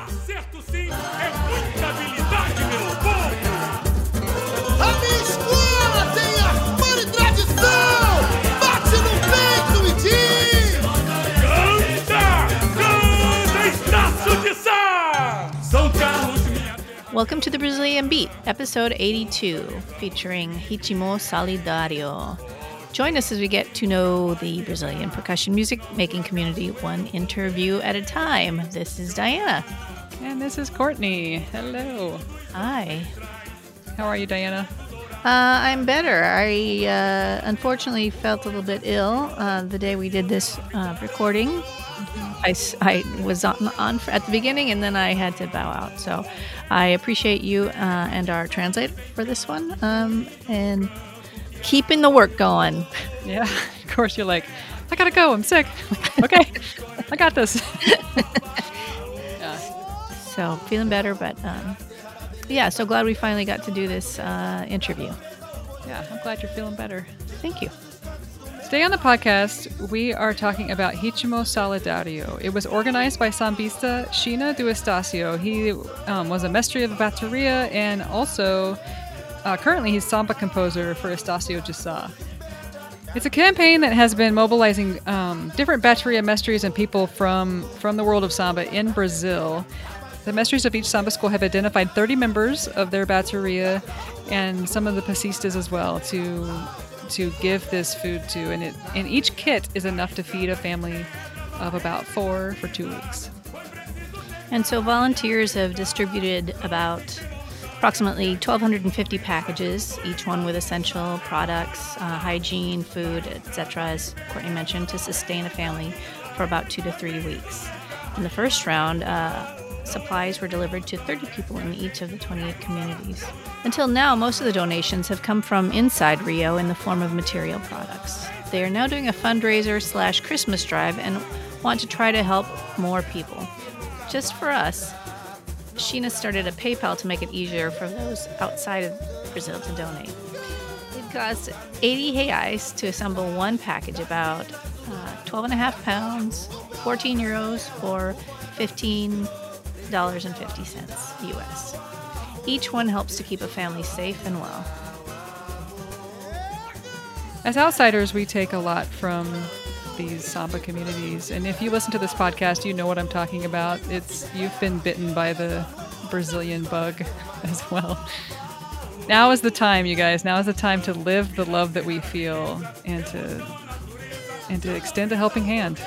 Dá certo sim, é muita habilidade, meu povo! A minha escola tem armário e tradição! Bate no peito e diz! Canta! Canta, Estácio de Sá! São Carlos, minha terra. Welcome to the Brazilian Beat, episode 82, featuring Ritmo Solidário. Join us as we get to know the Brazilian percussion music making community one interview at a time. This is Diana. And this is Courtney. Hello. Hi. How are you, Diana? Uh, I'm better. I uh, unfortunately felt a little bit ill uh, the day we did this uh, recording. I was on, on at the beginning and then I had to bow out. So I appreciate you uh, and our translator for this one um, and keeping the work going. Yeah. Of course, you're like, I gotta go. I'm sick. okay. I got this. yeah. So feeling better, but um, yeah, so glad we finally got to do this uh, interview. Yeah. I'm glad you're feeling better. Thank you. Today on the podcast, we are talking about Ritmo Solidário. It was organized by sambista China do Estacio. He um, was a mestre of bateria and also uh, currently he's samba composer for Estacio Sá. It's a campaign that has been mobilizing um, different bateria mestres and people from, from the world of samba in Brazil. The mestres of each samba school have identified 30 members of their bateria and some of the passistas as well to to give this food to, and it and each kit is enough to feed a family of about four for two weeks. And so volunteers have distributed about approximately 1,250 packages, each one with essential products, uh, hygiene, food, etc., as Courtney mentioned, to sustain a family for about two to three weeks. In the first round, uh, supplies were delivered to 30 people in each of the 28 communities. Until now, most of the donations have come from inside Rio in the form of material products. They are now doing a fundraiser slash Christmas drive and want to try to help more people. Just for us, China started a PayPal to make it easier for those outside of Brazil to donate. It costs 80 reais to assemble one package, about uh, 12 and a half pounds, 14 euros, or $15.50 US. Each one helps to keep a family safe and well. As outsiders, we take a lot from these samba communities, and if you listen to this podcast, you know what I'm talking about. It's you've been bitten by the Brazilian bug as well. Now is the time, you guys. Now is the time to live the love that we feel and to and to extend a helping hand.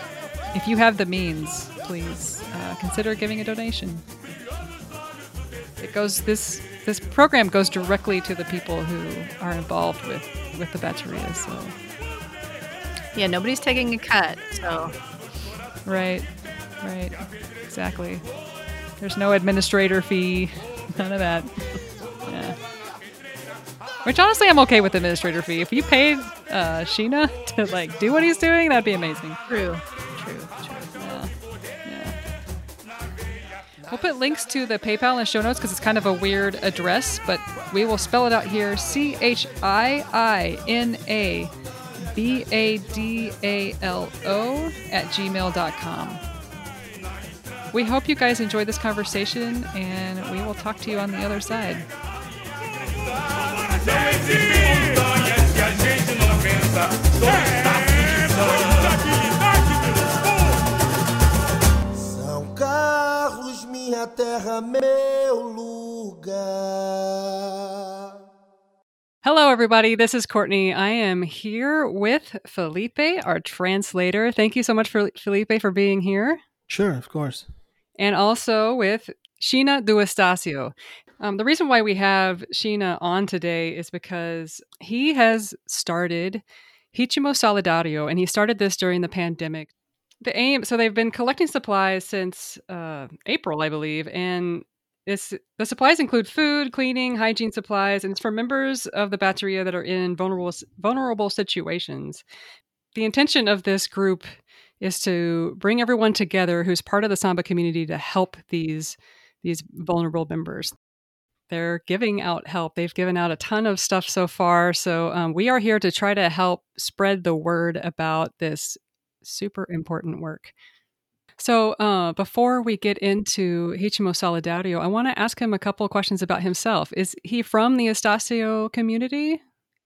If you have the means, please uh, consider giving a donation. It goes this this program goes directly to the people who are involved with with the bateria. So Yeah, nobody's taking a cut, so right, right, exactly. There's no administrator fee, none of that. Yeah. Which honestly, I'm okay with administrator fee. If you paid uh, China to like do what he's doing, that'd be amazing. true, true, true. Yeah. Yeah. We'll put links to the PayPal in the show notes because it's kind of a weird address, but we will spell it out here C H I I N A B A D A L O at gmail.com. We hope you guys enjoyed this conversation and we will talk to you on the other side. São Carlos, minha terra, meu lugar. Hello, everybody. This is Courtney. I am here with Felipe, our translator. Thank you so much for Felipe for being here. Sure, of course. and also with China do Estacio. Um, the reason why we have China on today is because he has started Ritmo Solidário, and he started this during the pandemic. The aim, so they've been collecting supplies since uh, April, I believe, and the supplies include food, cleaning, hygiene supplies, and it's for members of the bateria that are in vulnerable vulnerable situations. The intention of this group is to bring everyone together who's part of the samba community to help these these vulnerable members. They're giving out help. They've given out a ton of stuff so far. So um, we are here to try to help spread the word about this super important work So, uh, before we get into Ritmo Solidário, I want to ask him a couple questions about himself. Is he from the Estacio community?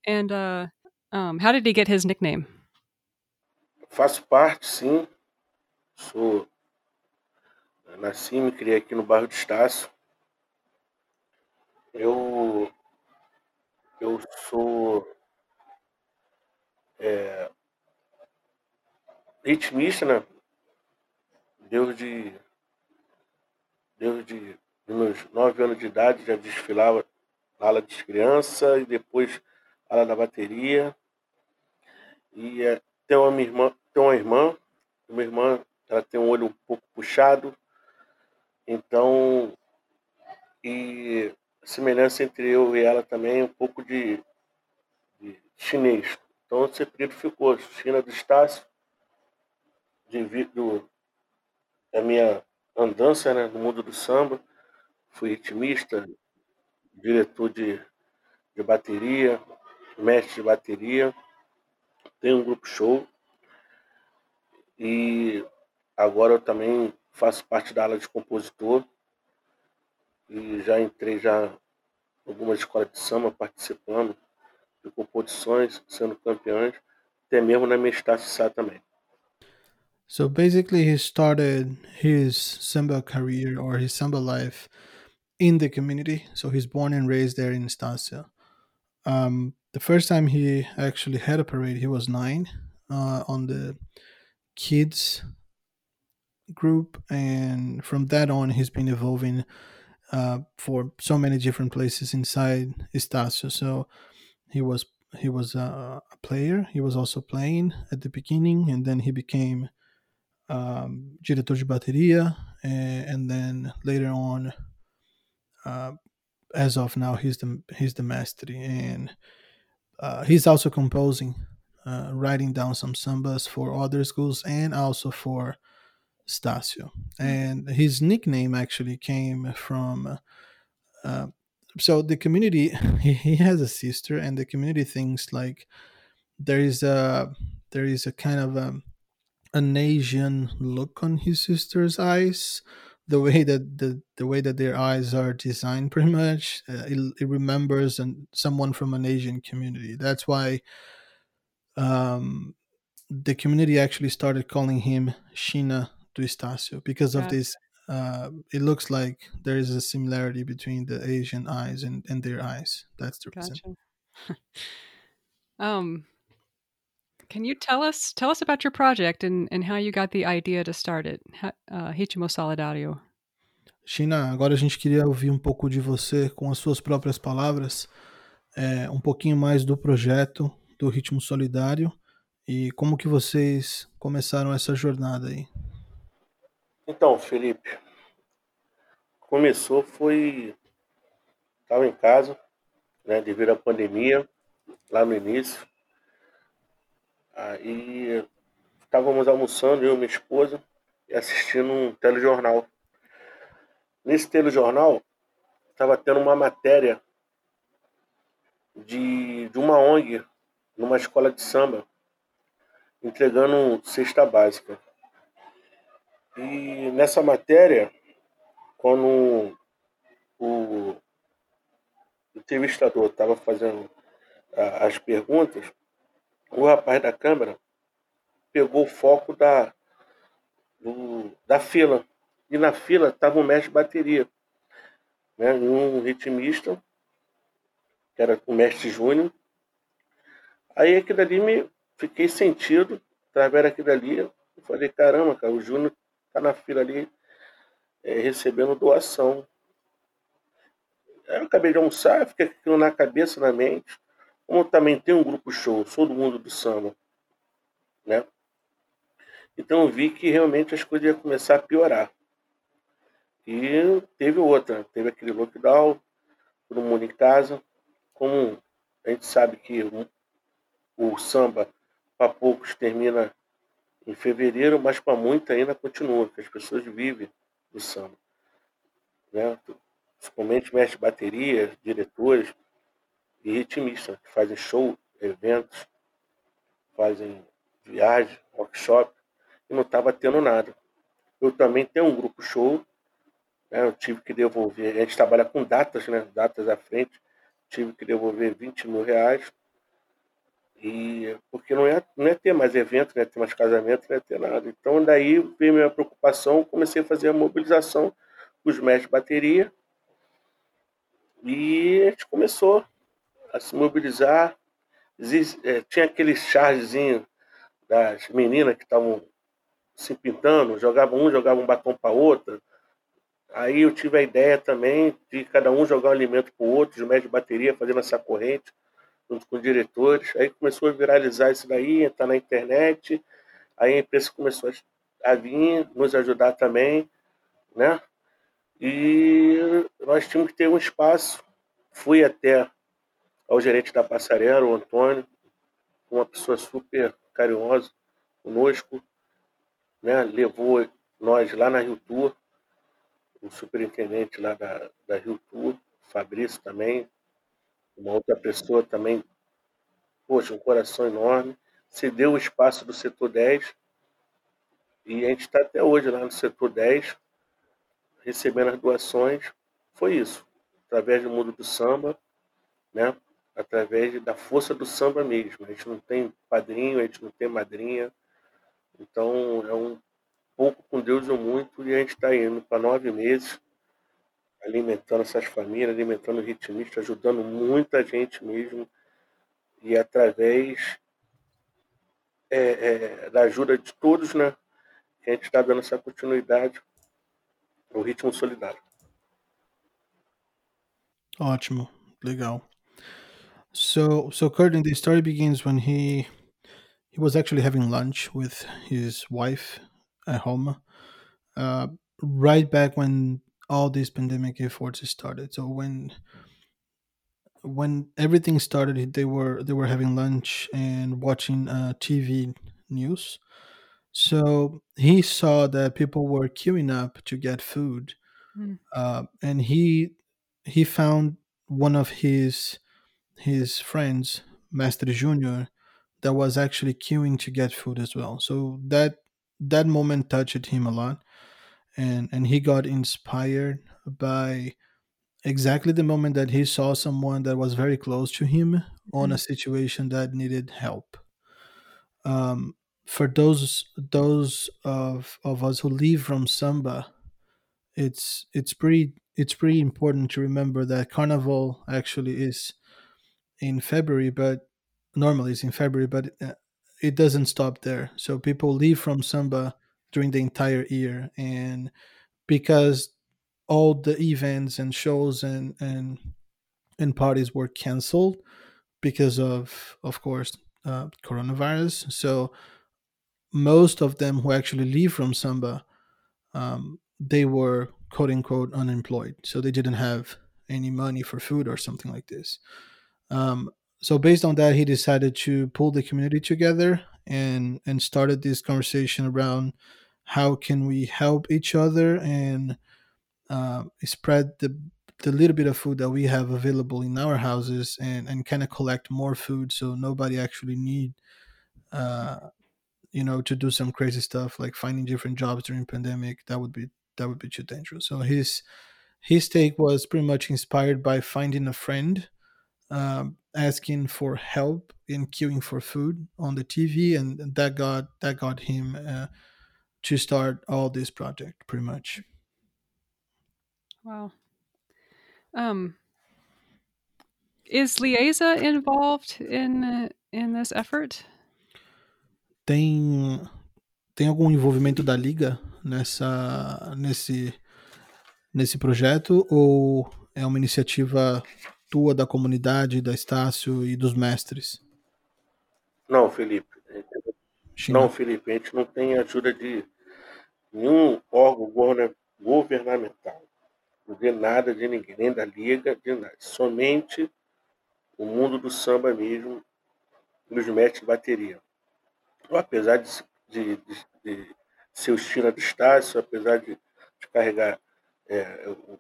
And uh, um, how did he get his nickname? Faço parte, sim. Sou. eu Nasci e me criei aqui no bairro de Estácio. Eu. Eu sou. É, ritmista, né? Desde. Desde meus nove anos de idade já desfilava na ala de criança e depois ala da bateria. E é, tenho uma minha irmã, tenho uma irmã, uma irmã, ela tem um olho um pouco puxado, então e semelhança entre eu e ela também um pouco de, de chinês. Então esse apelido ficou China do Estácio, devido à minha andança né, no mundo do samba. Fui ritmista, diretor de, de bateria, mestre de bateria, tenho um grupo show e agora eu também faço parte da ala de compositor e já entrei já algumas escolas de samba participando de composições, sendo campeões, até mesmo na minha Estácio Sá também. So basically, he started his samba career or his samba life in the community. So he's born and raised there in Estancia. Um, the first time he actually had a parade, he was nine uh, on the kids group, and from that on, he's been evolving uh, for so many different places inside Estacio. So he was he was a, a player. He was also playing at the beginning, and then he became um, diretor de bateria, and, and then later on, uh, as of now, he's the he's the mastery, and uh, he's also composing, uh, writing down some sambas for other schools and also for Estacio. And his nickname actually came from. Uh, so the community, he, he has a sister, and the community thinks like there is a there is a kind of a, an Asian look on his sister's eyes. The way that the, the way that their eyes are designed, pretty much, uh, it, it remembers an, someone from an Asian community. That's why um, the community actually started calling him China do Estácio because of Got this. Uh, it looks like there is a similarity between the Asian eyes and, and their eyes. That's the reason. Um, can you tell us tell us about your project and, and how you got the idea to start it? Uh, Hichimo Solidario. China, agora a gente queria ouvir um pouco de você com as suas próprias palavras, é, um pouquinho mais do projeto do Ritmo Solidário e como que vocês começaram essa jornada aí. Então, Felipe, começou foi. Estava em casa, né, devido à pandemia, lá no início. Aí estávamos almoçando, eu e minha esposa, e assistindo um telejornal. Nesse telejornal, estava tendo uma matéria de, de uma ONG, numa escola de samba, entregando cesta básica. E nessa matéria, quando o entrevistador estava fazendo ah, as perguntas, o rapaz da câmera pegou o foco da, do- da fila. E na fila estava um mestre de bateria, né? um ritmista, que era o mestre Júnior. Aí aquilo ali me fiquei sentido, através daquilo ali, eu falei, caramba, cara, o Júnior tá na fila ali eh, recebendo doação. Aí eu acabei de almoçar, fiquei aquilo na cabeça, na mente. Como também tem um grupo show, sou do mundo do samba, né? Então eu vi que realmente as coisas iam começar a piorar. E teve outra, teve aquele lockdown, todo mundo em casa. Como a gente sabe que o, samba para poucos termina em fevereiro, mas para muitos ainda continua, que as pessoas vivem do samba. Né? Principalmente mestres de bateria, diretores e ritmistas, que fazem show, eventos, fazem viagem, workshop, e não estava tendo nada. eu também tenho um grupo show, né? Eu tive que devolver, a gente trabalha com datas, né? Datas à frente, tive que devolver 20 mil reais. E porque não ia, não ia ter mais evento, não ia ter mais casamento, não ia ter nada. Então daí veio minha preocupação, comecei a fazer a mobilização com os mestres de bateria. E a gente começou a se mobilizar. É, tinha aquele chargezinho das meninas que estavam se pintando, jogavam um, jogavam um batom para outra. Aí eu tive a ideia também de cada um jogar um alimento para o outro, os mestres de bateria fazendo essa corrente, junto com diretores. Aí começou a viralizar isso daí, entrar na internet. Aí a imprensa começou a vir, nos ajudar também, né? E nós tínhamos que ter um espaço. Fui até ao gerente da passarela, o Antônio, uma pessoa super carinhosa conosco, né? Levou nós lá na Rio Tour, o superintendente lá da, da Rio Tour, Fabrício também, uma outra pessoa também, poxa, um coração enorme, cedeu o espaço do setor 10 e a gente está até hoje lá no setor 10, recebendo as doações. Foi isso, através do mundo do samba, né? Através da força do samba mesmo. A gente não tem padrinho, a gente não tem madrinha, então é um pouco com Deus ou muito, e a gente está indo para nove meses, alimentando essas famílias, alimentando o ritmista, ajudando muita gente mesmo, e através é, é, da ajuda de todos, né, a gente está dando essa continuidade ao ritmo solidário. Ótimo, legal. So, so Courtney, the story begins when he he was actually having lunch with his wife at home, uh, right back when all these pandemic efforts started. So when when everything started, they were they were having lunch and watching uh, TV news. So he saw that people were queuing up to get food, Mm. uh, and he he found one of his his friends, Master Junior, that was actually queuing to get food as well. So that that moment touched him a lot, and and he got inspired by exactly the moment that he saw someone that was very close to him on a situation that needed help. Um, for those those of of us who live from samba, it's it's pretty it's pretty important to remember that carnival actually is in February, but normally it's in February, but uh, it doesn't stop there. So people leave from samba during the entire year, and because all the events and shows and and and parties were canceled because of of course uh, coronavirus. So most of them who actually leave from samba, um, they were quote unquote unemployed, so they didn't have any money for food or something like this. Um, so based on that, he decided to pull the community together and and started this conversation around how can we help each other and uh, spread the the little bit of food that we have available in our houses and and kind of collect more food so nobody actually need uh, you know to do some crazy stuff like finding different jobs during pandemic. That would be that would be too dangerous. So his his take was pretty much inspired by finding a friend um, asking for help in queuing for food on the TV, and that got that got him uh, to start all this project pretty much. Wow. Um, is Liesa involved in uh, in this effort? Tem tem algum envolvimento da liga nessa nesse nesse projeto ou é uma iniciativa tua da comunidade, da Estácio e dos mestres? Não, Felipe. China? Não, Felipe, a gente não tem ajuda de nenhum órgão governa- governamental. Não vê nada de ninguém, nem da Liga, de nada. Somente o mundo do samba mesmo, os mestres de bateria. Apesar de, de, de, de ser o China do Estácio, apesar de, de carregar é, o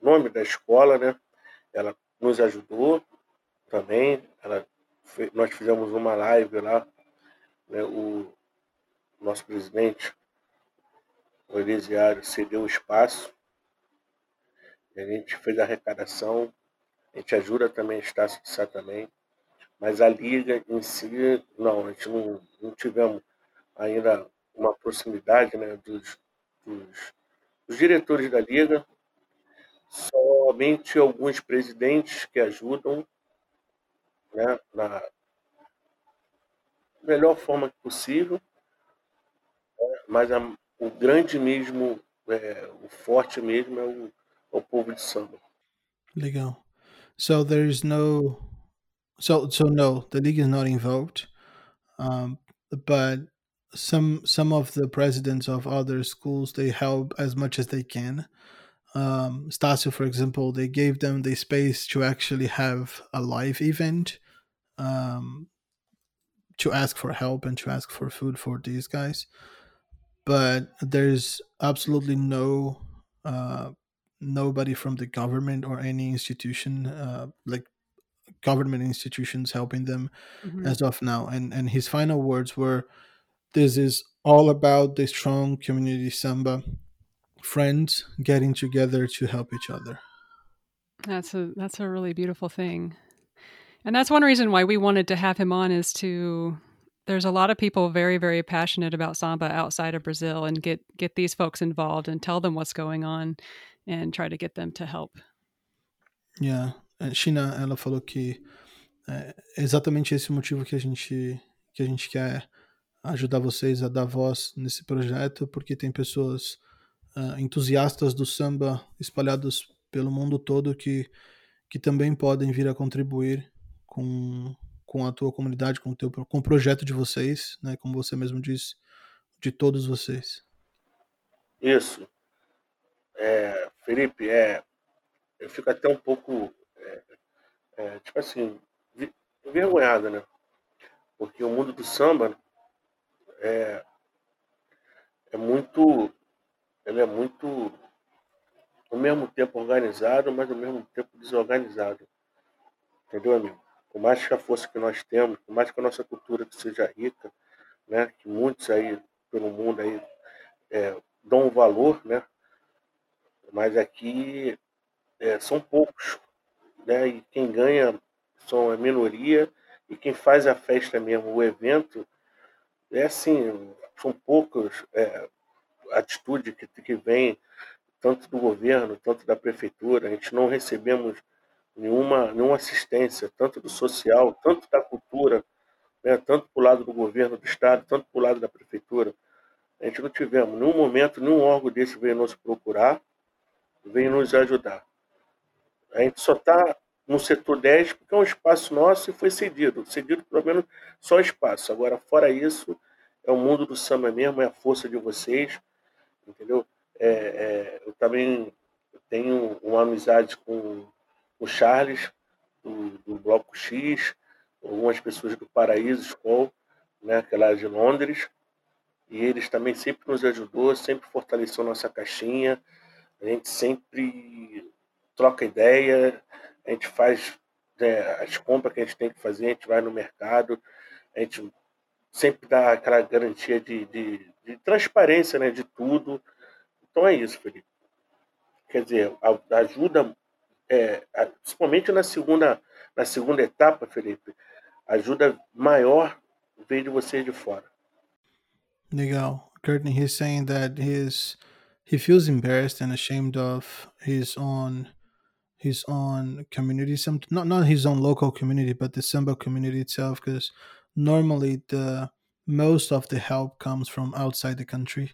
nome da escola, né? Ela nos ajudou também. Ela nós fizemos uma live lá, né? O nosso presidente, o Elisiário cedeu o espaço, a gente fez a arrecadação, a gente ajuda também a Estácio de Sá também, mas a liga em si, não, a gente não, não tivemos ainda uma proximidade né, dos, dos, dos diretores da liga, somente alguns presidentes que ajudam né, na melhor forma possível, né, mas a, o grande mesmo, é, o forte mesmo é o, é o povo de samba. Legal. So there's no, so so no, the league is not involved, um, but some some of the presidents of other schools they help as much as they can. Um, Estacio, for example, they gave them the space to actually have a live event, um, to ask for help and to ask for food for these guys. But there's absolutely no uh, nobody from the government or any institution uh, like government institutions helping them Mhm. as of now. And and his final words were, "This is all about the strong community samba friends getting together to help each other." That's a that's a really beautiful thing. And that's one reason why we wanted to have him on is to there's a lot of people very very passionate about samba outside of Brazil and get get these folks involved and tell them what's going on and try to get them to help. Yeah. Eh, a China, ela falou que eh, é exatamente esse o motivo que a gente que a gente quer ajudar vocês a dar voz nesse projeto, porque tem pessoas ah, entusiastas do samba espalhados pelo mundo todo que que também podem vir a contribuir com com a tua comunidade, com o teu com o projeto de vocês, né, como você mesmo disse, de todos vocês. Isso. É, Felipe, é, eu fico até um pouco, é, é, tipo assim, envergonhado, né? Porque o mundo do samba é, é muito, ele é muito, ao mesmo tempo organizado, mas ao mesmo tempo desorganizado. Entendeu, amigo? Por mais que a força que nós temos, por mais que a nossa cultura que seja rica, né? Que muitos aí pelo mundo aí é, dão valor, né? Mas aqui é, são poucos, né? E quem ganha são a minoria e quem faz a festa mesmo, o evento, é assim, são poucas é, atitudes que, que vêm tanto do governo, tanto da prefeitura. A gente não recebemos nenhuma, nenhuma assistência, tanto do social, tanto da cultura, né? tanto para o lado do governo do estado, tanto para o lado da prefeitura. A gente não tivemos, em nenhum momento, nenhum órgão desse veio nos procurar, veio nos ajudar. A gente só está no setor 10 porque é um espaço nosso e foi cedido. Cedido, pelo menos, só espaço. Agora, fora isso, é o mundo do samba mesmo, é a força de vocês, entendeu? É, é, eu também tenho uma amizade com o Charles, do, do Bloco X, algumas pessoas do Paraíso School, né, que é lá de Londres, e eles também sempre nos ajudou, sempre fortaleceu nossa caixinha, a gente sempre troca ideia, a gente faz né, as compras que a gente tem que fazer, a gente vai no mercado, a gente sempre dá aquela garantia de, de, de transparência né, de tudo. Então é isso, Felipe. Quer dizer, ajuda, é, principalmente na segunda, na segunda etapa, Felipe, ajuda maior veio de vocês de fora. Legal. Courtney, he's saying that his he feels embarrassed and ashamed of his own his own community some not not his own local community but the samba community itself because normally the most of the help comes from outside the country.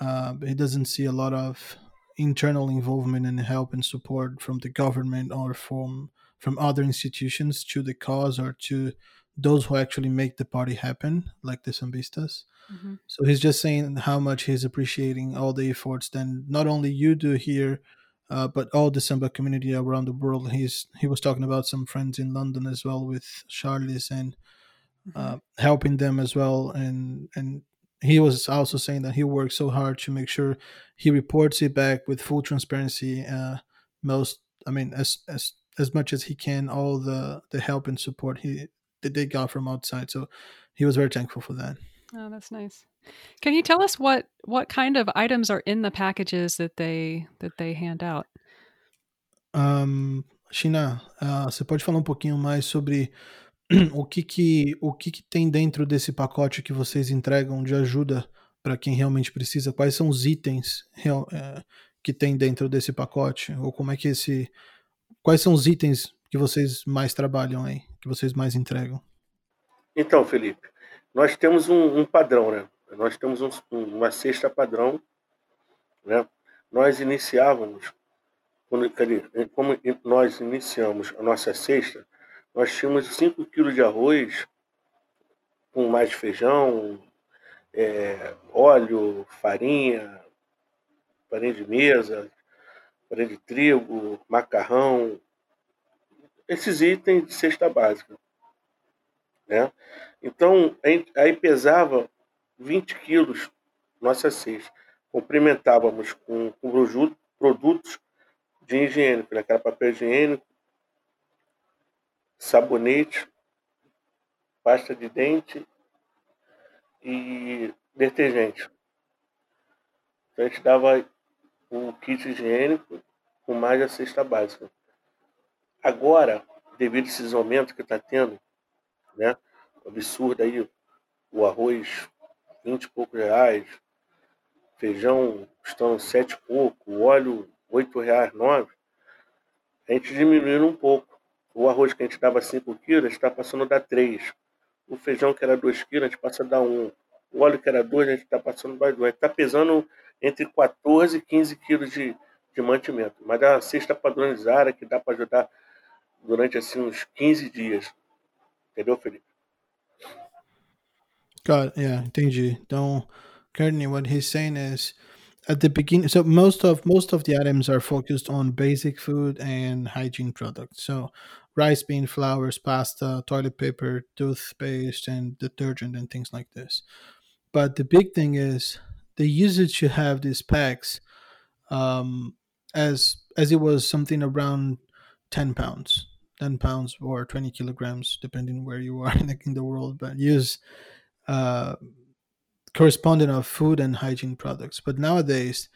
Uh, he doesn't see a lot of internal involvement and help and support from the government or from from other institutions to the cause or to those who actually make the party happen like the sambistas. So he's just saying how much he's appreciating all the efforts that not only you do here, uh, but all the Samba community around the world. He's he was talking about some friends in London as well with Charles and uh, helping them as well, and and he was also saying that he works so hard to make sure he reports it back with full transparency. Uh, most, I mean, as as as much as he can, all the the help and support he that they got from outside. So he was very thankful for that. Oh, that's nice. Can you tell us what what kind of items are in the packages that they that they hand out? Um, China, ah, você pode falar um pouquinho mais sobre o que que, o que que tem dentro desse pacote que vocês entregam de ajuda para quem realmente precisa? Quais são os itens real- é, que tem dentro desse pacote? Ou como é que esse. Quais são os itens que vocês mais trabalham aí, que vocês mais entregam? Então, Felipe, nós temos um, um padrão, né? Nós temos um- uma cesta padrão, né? Nós iniciávamos, quando, como nós iniciamos a nossa cesta, nós tínhamos 5 quilos de arroz com mais feijão, é, óleo, farinha, farinha de mesa, farinha de trigo, macarrão, esses itens de cesta básica. Né? Então, aí- pesava 20 quilos nossa cesta. Complementávamos com, com produtos de higiene, né? que era papel higiênico, sabonete, pasta de dente e detergente. Então a gente dava o kit higiênico com mais a cesta básica. Agora, devido a esses aumentos que está tendo, né? Absurdo aí, o arroz 20 e poucos reais, feijão custando 7 e pouco, óleo 8 reais, 9, a gente diminuindo um pouco. O arroz que a gente dava 5 quilos, está passando a dar 3. O feijão que era 2 quilos, a gente passa a dar 1. O óleo que era 2, a gente está passando dar 2. A gente está pesando entre 14 e 15 quilos de, de mantimento. Mas é uma cesta padronizada que dá para ajudar durante assim uns 15 dias. Entendeu, Felipe? It. Yeah, entendi. Então, Courtney, what he's saying is at the beginning so most of most of the items are focused on basic food and hygiene products. So rice, bean, flours, pasta, toilet paper, toothpaste, and detergent and things like this. But the big thing is they used to have these packs um, as as it was something around 10 pounds 10 pounds or 20 kilograms depending where you are in the, in the world but use uh, corresponding of food and hygiene products. But nowadays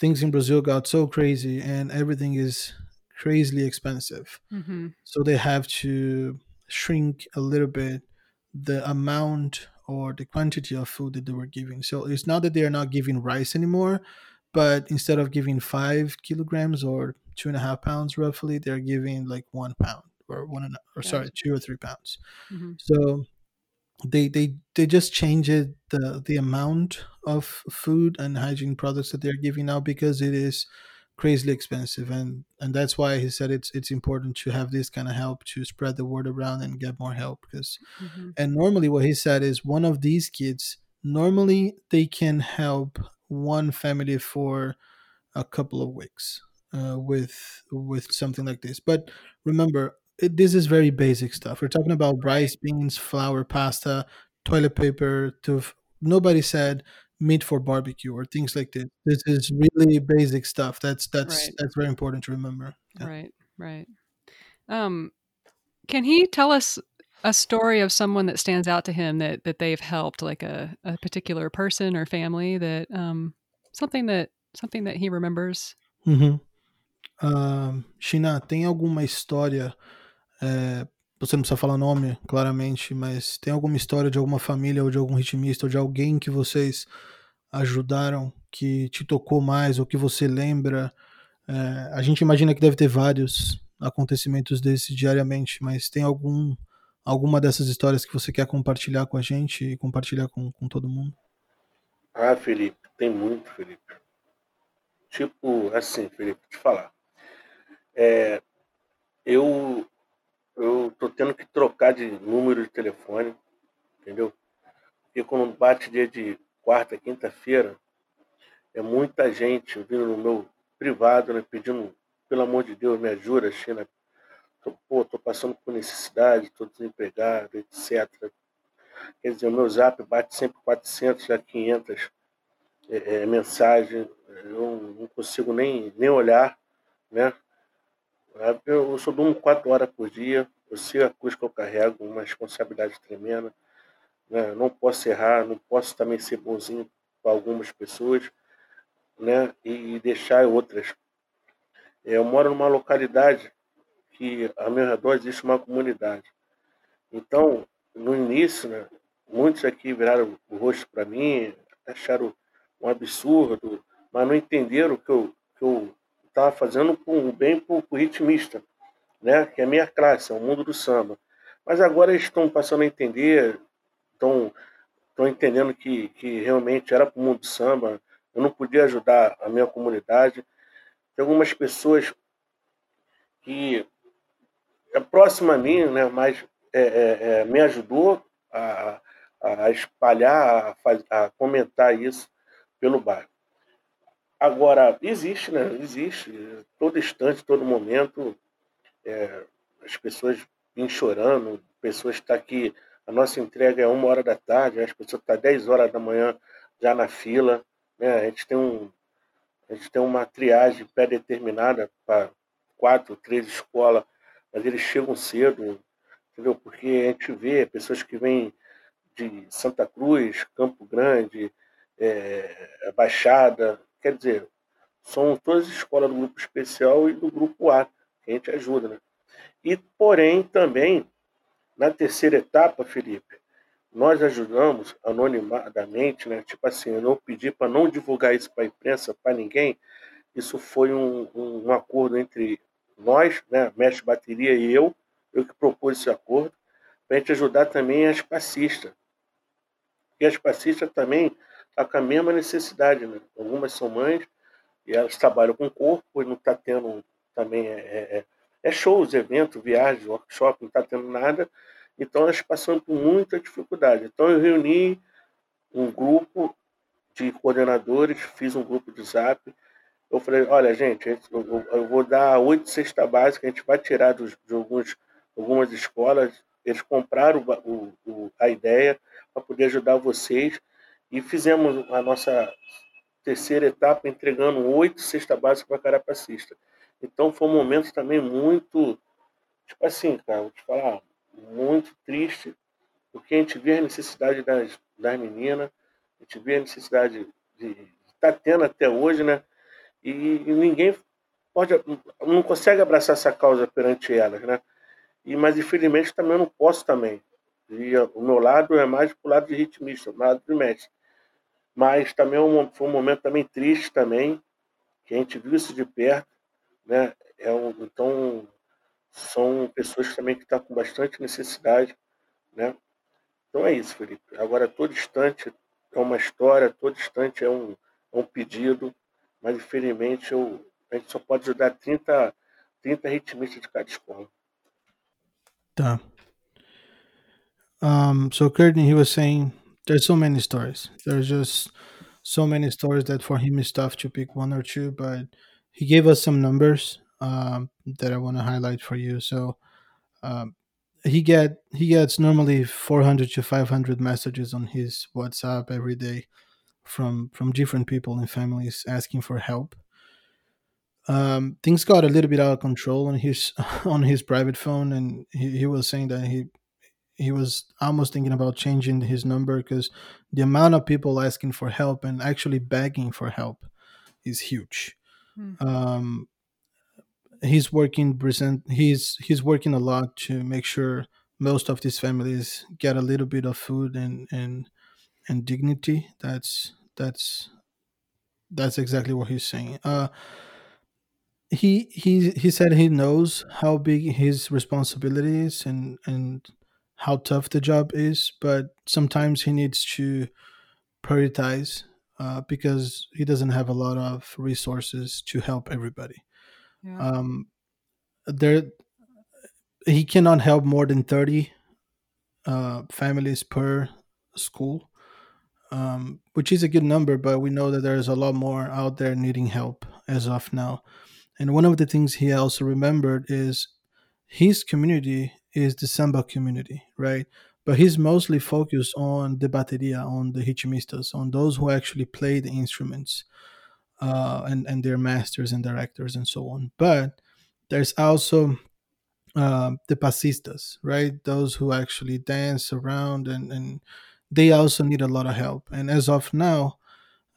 things in brazil got so crazy and everything is crazily expensive. Mm-hmm. so they have to shrink a little bit the amount or the quantity of food that they were giving. So it's not that they are not giving rice anymore but instead of giving five kilograms or two and a half pounds roughly they're giving like one pound or one and a, or sorry two or three pounds. Mm-hmm. so they they they just changed the the amount of food and hygiene products that they're giving out because it is crazily expensive and and that's why he said it's it's important to have this kind of help to spread the word around and get more help because Mm-hmm. and normally what he said is one of these kids normally they can help one family for a couple of weeks uh, with with something like this but remember it, this is very basic stuff we're talking about rice beans flour pasta toilet paper to nobody said meat for barbecue or things like this this is really basic stuff that's that's Right. that's very important to remember Yeah. Right, right. Um, can he tell us a story of someone that stands out to him that that they've helped, like a, a particular person or family that um something that something that he remembers? Uhum. Ah, China, tem alguma história? É, você não precisa falar nome, claramente, mas tem alguma história de alguma família ou de algum ritmista ou de alguém que vocês ajudaram que te tocou mais ou que você lembra? É, a gente imagina que deve ter vários acontecimentos desses diariamente, mas tem algum alguma dessas histórias que você quer compartilhar com a gente e compartilhar com, com todo mundo? Ah, Felipe, tem muito, Felipe. Tipo, assim, Felipe, te falar. É, eu, eu tô tendo que trocar de número de telefone, entendeu? Porque quando bate dia de quarta, quinta-feira, é muita gente vindo no meu privado, né, pedindo, pelo amor de Deus, me ajuda, China. Tô, pô, tô passando por necessidade, tô desempregado, etc. Quer dizer, o meu zap bate sempre 400 a 500 é, é, mensagem, eu não consigo nem, nem olhar, né? Eu, só durmo quatro horas por dia, eu sei a cruz que eu carrego, uma responsabilidade tremenda. né? Não posso errar, não posso também ser bonzinho para algumas pessoas, né? E deixar outras. É, eu moro numa localidade que ao meu redor existe uma comunidade. Então, no início, né, muitos aqui viraram o rosto para mim, acharam um absurdo, mas não entenderam que eu que eu estava fazendo um bem para o ritmista, né? Que é a minha classe, é o mundo do samba. Mas agora eles estão passando a entender, estão entendendo que, que realmente era para o mundo do samba. Eu não podia ajudar a minha comunidade. Tem algumas pessoas que é próxima a mim, né? Mas é, é, é, me ajudou a, a espalhar, a, a comentar isso pelo bairro. Agora, existe, né? Existe. Todo instante, todo momento, é, as pessoas vêm chorando, pessoas estão tá aqui, a nossa entrega é uma hora da tarde, as pessoas estão tá 10 horas da manhã já na fila. Né? A gente tem um. A gente tem uma triagem pré-determinada para quatro, três escolas, mas eles chegam cedo, entendeu? Porque a gente vê pessoas que vêm de Santa Cruz, Campo Grande, é, Baixada, quer dizer, são todas escolas do grupo especial e do grupo A, que a gente ajuda, né? E, porém, também, na terceira etapa, Felipe, nós ajudamos anonimadamente, né? Tipo assim, eu não pedi para não divulgar isso para a imprensa, para ninguém. Isso foi um, um, um, acordo entre nós, né? Mestre Bateria e eu, eu que propus esse acordo, para a gente ajudar também as passistas. E as passistas também estão com a mesma necessidade, né? Algumas são mães e elas trabalham com o corpo e não está tendo também é, é, é, é shows, eventos, viagens, workshop, não está tendo nada. Então elas passando por muita dificuldade. Então eu reuni um grupo de coordenadores, fiz um grupo de zap. Eu falei, olha, gente, eu, vou dar oito cesta básica, a gente vai tirar dos, de alguns, algumas escolas. Eles compraram o, o, a ideia para poder ajudar vocês e fizemos a nossa terceira etapa entregando oito cesta básica para carapacista. Então foi um momento também muito, tipo assim, cara, vou te falar, muito triste, porque a gente vê a necessidade das, das meninas, a gente vê a necessidade de estar tá tendo até hoje, né? E, e, ninguém pode, não consegue abraçar essa causa perante elas, né? E, mas infelizmente também eu não posso também. E o meu lado é mais pro lado de ritmista, o lado de mestre. Mas também é foi um momento também triste também, que a gente viu isso de perto, né? É um, então são pessoas também que estão tá com bastante necessidade, né? Então é isso, Felipe. Agora todo instante é uma história, todo instante é um, é um pedido, mas infelizmente eu, a gente só pode ajudar 30, 30 ritmistas de cada escola. Tá. Um, so Courtney, he was saying there's so many stories. There's just so many stories that for him it's tough to pick one or two, but he gave us some numbers um, that I want to highlight for you. So um, he get he gets normally 400 to 500 messages on his WhatsApp every day from from different people and families asking for help. Um, things got a little bit out of control on his on his private phone, and he, he was saying that he he was almost thinking about changing his number because the amount of people asking for help and actually begging for help is huge. Mm-hmm. Um, he's working present he's he's working a lot to make sure most of these families get a little bit of food and and and dignity that's that's that's exactly what he's saying uh he he he said he knows how big his responsibility is and and how tough the job is but sometimes he needs to prioritize uh, because he doesn't have a lot of resources to help everybody yeah. Um, there, he cannot help more than thirty uh, families per school, um, which is a good number. But we know that there's a lot more out there needing help as of now. And one of the things he also remembered is his community is the samba community, right? But he's mostly focused on the bateria, on the ritmistas, on those who actually play the instruments uh, and and their masters and directors and so on. But there's also uh, the passistas, right? Those who actually dance around and and they also need a lot of help. And as of now,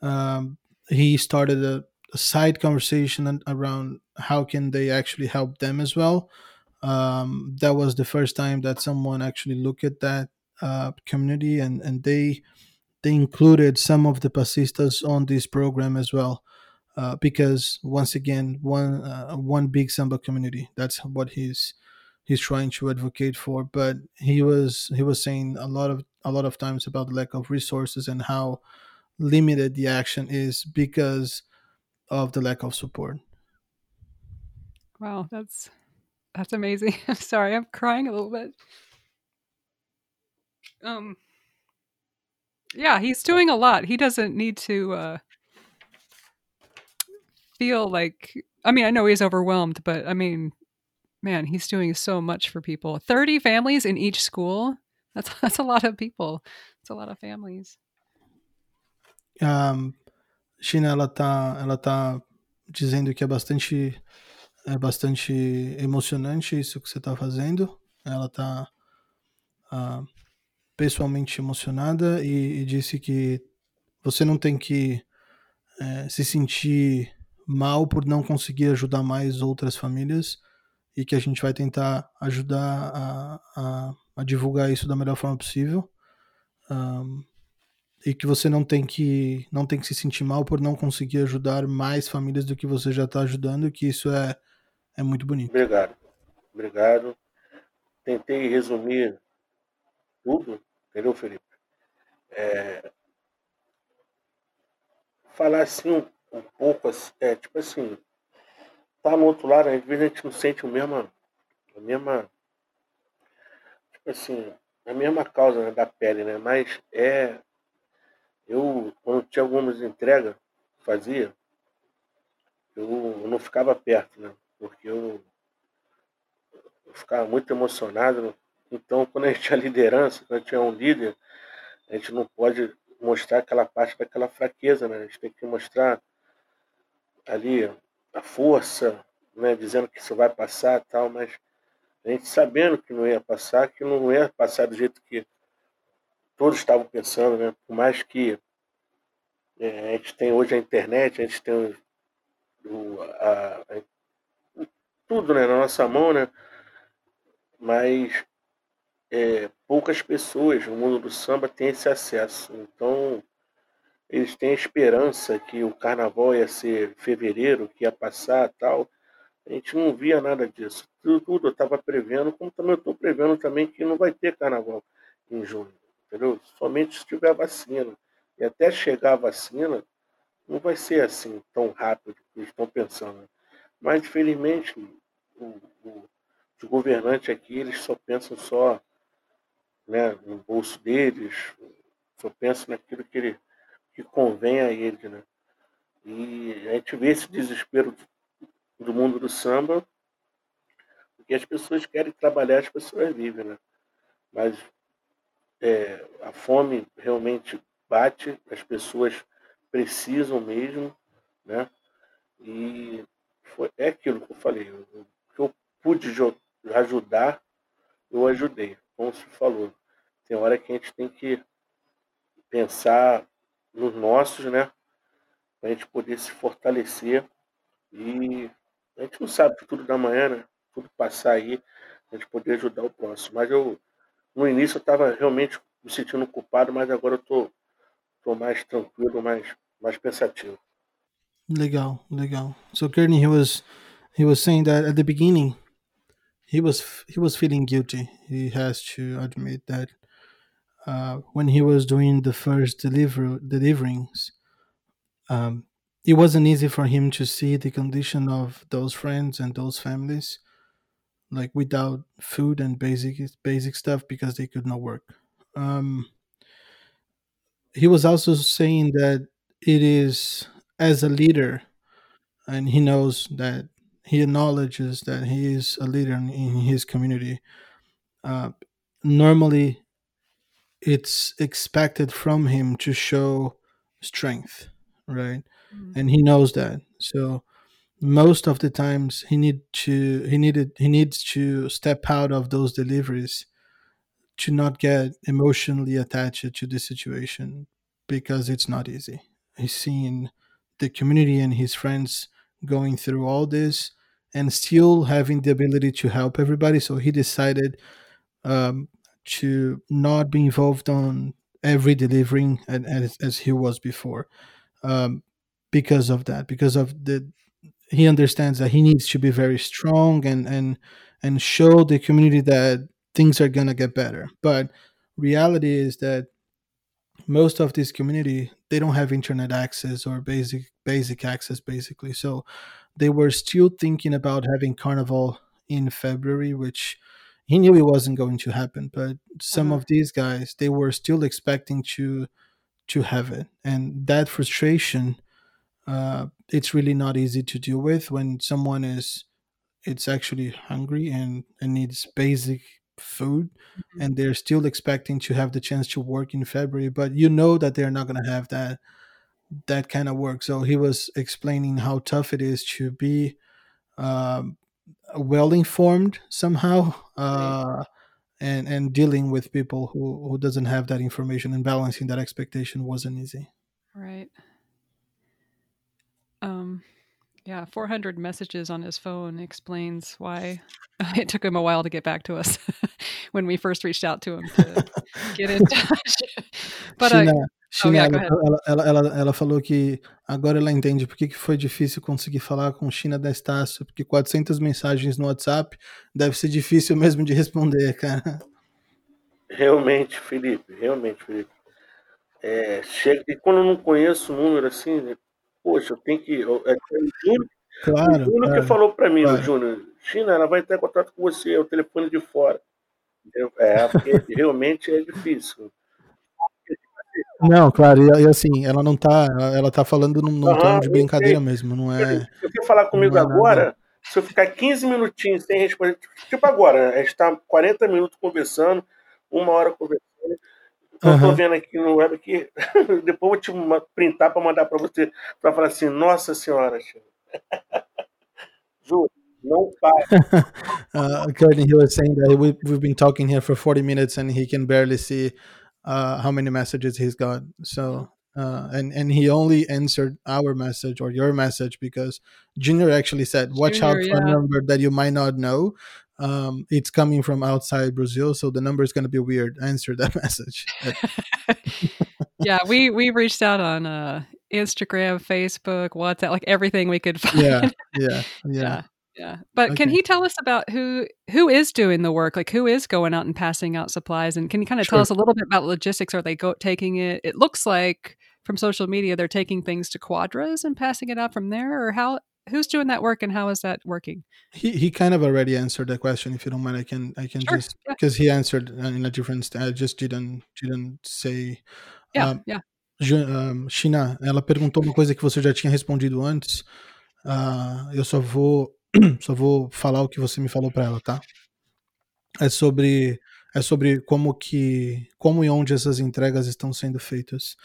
um, he started a, a side conversation around how can they actually help them as well. Um, that was the first time that someone actually looked at that uh, community, and and they they included some of the passistas on this program as well. Uh, because once again, one uh, one big samba community. That's what he's he's trying to advocate for. But he was he was saying a lot of a lot of times about the lack of resources and how limited the action is because of the lack of support. Wow, that's that's amazing. I'm sorry, I'm crying a little bit. Um yeah, he's doing a lot. He doesn't need to uh feel like I mean, I know he's overwhelmed, but I mean, man, he's doing so much for people. 30 families in each school. That's that's a lot of people. It's a lot of families. Um, China ela tá ela tá dizendo que é bastante é bastante emocionante isso que você está fazendo. Ela tá ah, pessoalmente emocionada e, e disse que você não tem que é, se sentir mal por não conseguir ajudar mais outras famílias e que a gente vai tentar ajudar a, a, a divulgar isso da melhor forma possível. Um, e que você não tem que não tem que se sentir mal por não conseguir ajudar mais famílias do que você já está ajudando, que isso é, é muito bonito. Obrigado. Obrigado. Tentei resumir tudo, entendeu, Felipe? É, falar assim um, um pouco, é, tipo assim, tá no outro lado, às vezes a gente não sente o mesmo, a mesma, tipo assim, a mesma causa né, da pele, né? Mas é, eu, quando tinha algumas entregas fazia, eu não ficava perto, né? Porque eu, eu ficava muito emocionado. Então, quando a gente tinha liderança, quando a gente é um líder, a gente não pode mostrar aquela parte daquela fraqueza, né? A gente tem que mostrar ali a força, né? Dizendo que isso vai passar tal, mas a gente sabendo que não ia passar, que não ia passar do jeito que todos estavam pensando, né? Por mais que é, a gente tem hoje a internet, a gente tem o, a- tudo né, na nossa mão, né? Mas é, poucas pessoas no mundo do samba têm esse acesso. Então, eles têm esperança que o carnaval ia ser fevereiro, que ia passar tal. A gente não via nada disso. Tudo, tudo eu estava prevendo, como também eu estou prevendo também que não vai ter carnaval em junho, entendeu? Somente se tiver vacina. E até chegar a vacina, não vai ser assim tão rápido que eles estão pensando. Mas, infelizmente, o, o- os governantes aqui, eles só pensam só né, no bolso deles, só pensam naquilo que, ele, que convém a eles. Né? E a gente vê esse desespero do mundo do samba, porque as pessoas querem trabalhar, as pessoas vivem, né? Mas é, a fome realmente bate, as pessoas precisam mesmo, né? E foi, é aquilo que eu falei, o que eu pude ajudar, eu ajudei, como você falou. Tem hora que a gente tem que pensar nos nossos, né? Para a gente poder se fortalecer e a gente não sabe tudo da manhã, né? Tudo passar aí, a gente poder ajudar o próximo. Mas eu, no início, eu estava realmente me sentindo culpado, mas agora eu tô, tô mais tranquilo, mais, mais pensativo. Legal, legal. So Courtney, he was he was saying that at the beginning, he was he was feeling guilty. He has to admit that uh, when he was doing the first deliver deliverings, um, it wasn't easy for him to see the condition of those friends and those families, like without food and basic basic stuff because they could not work. Um, he was also saying that it is as a leader and he knows that he acknowledges that he is a leader in, in his community. Uh, normally, it's expected from him to show strength, right? And he knows that. So most of the times, he need to he needed he needs to step out of those deliveries to not get emotionally attached to the situation because it's not easy. He's seen the community and his friends going through all this and still having the ability to help everybody. So he decided um, to not be involved on every delivering and, as, as he was before um, because of that, because of the he understands that he needs to be very strong and and and show the community that things are gonna get better. But reality is that most of this community they don't have internet access or basic basic access basically. So they were still thinking about having carnival in February, which he knew it wasn't going to happen. But some Uh-huh. of these guys they were still expecting to to have it, and that frustration uh, it's really not easy to deal with when someone is it's actually hungry and, and needs basic food Mhm. and they're still expecting to have the chance to work in february but you know that they're not going to have that that kind of work so he was explaining how tough it is to be um, well informed somehow uh, and and dealing with people who who doesn't have that information and balancing that expectation wasn't easy Right. Yeah, 400 messages on his phone explains why it took him a while to get back to us when we first reached out to him to get in touch. But uh, China, oh China yeah, ela, ela, ela, ela, falou que agora ela entende por que, que foi difícil conseguir falar com China da Estácio, porque 400 mensagens no WhatsApp deve ser difícil mesmo de responder, cara. Realmente, Felipe, realmente, Felipe. É, chega, e quando eu não conheço o número assim, né, poxa, eu tenho que. eu- é, o Júnior, o Claro, Júnior que falou pra mim, o claro. Júnior, China, ela vai entrar em contato com você, é o telefone de fora. Eu- É, porque realmente é difícil. Não, claro, e, e assim, ela não tá, ela, tá falando num, num tom de brincadeira mesmo, não é, Se você falar comigo é nada. agora, se eu ficar 15 minutinhos sem responder, tipo agora, né? a gente tá 40 minutos conversando, uma hora conversando. Então, eu tô vendo aqui no web aqui, depois eu vou te printar para mandar para você, para falar assim, nossa senhora, Chico. Juro, não para. uh, Courtney, he was saying that we, we've been talking here for 40 minutes and he can barely see uh, how many messages he's got. So, uh, and, and he only answered our message or your message because Junior actually said, watch out Junior, for a number that you might not know. Um, it's coming from outside Brazil, so the number is going to be weird. Answer that message. yeah, we we reached out on uh, Instagram, Facebook, WhatsApp, like everything we could find. yeah, yeah, yeah. yeah. Yeah. But can he tell us about who who is doing the work? Like who is going out and passing out supplies? And can you kind of tell us a little bit about logistics? Are they go taking it? It looks like from social media they're taking things to Quadras and passing it out from there, or how? Who's doing that work and how is that working? He he kind of already answered the question. If you don't mind, I can I can Sure. just Yeah. because he answered uh, in a different. st- I just didn't didn't say. Yeah. Um, yeah. Ju- um, China, ela perguntou uma coisa que você já tinha respondido antes. Ah, eu só vou só vou falar o que você me falou para ela, tá? É sobre é sobre como que como e onde essas entregas estão sendo feitas.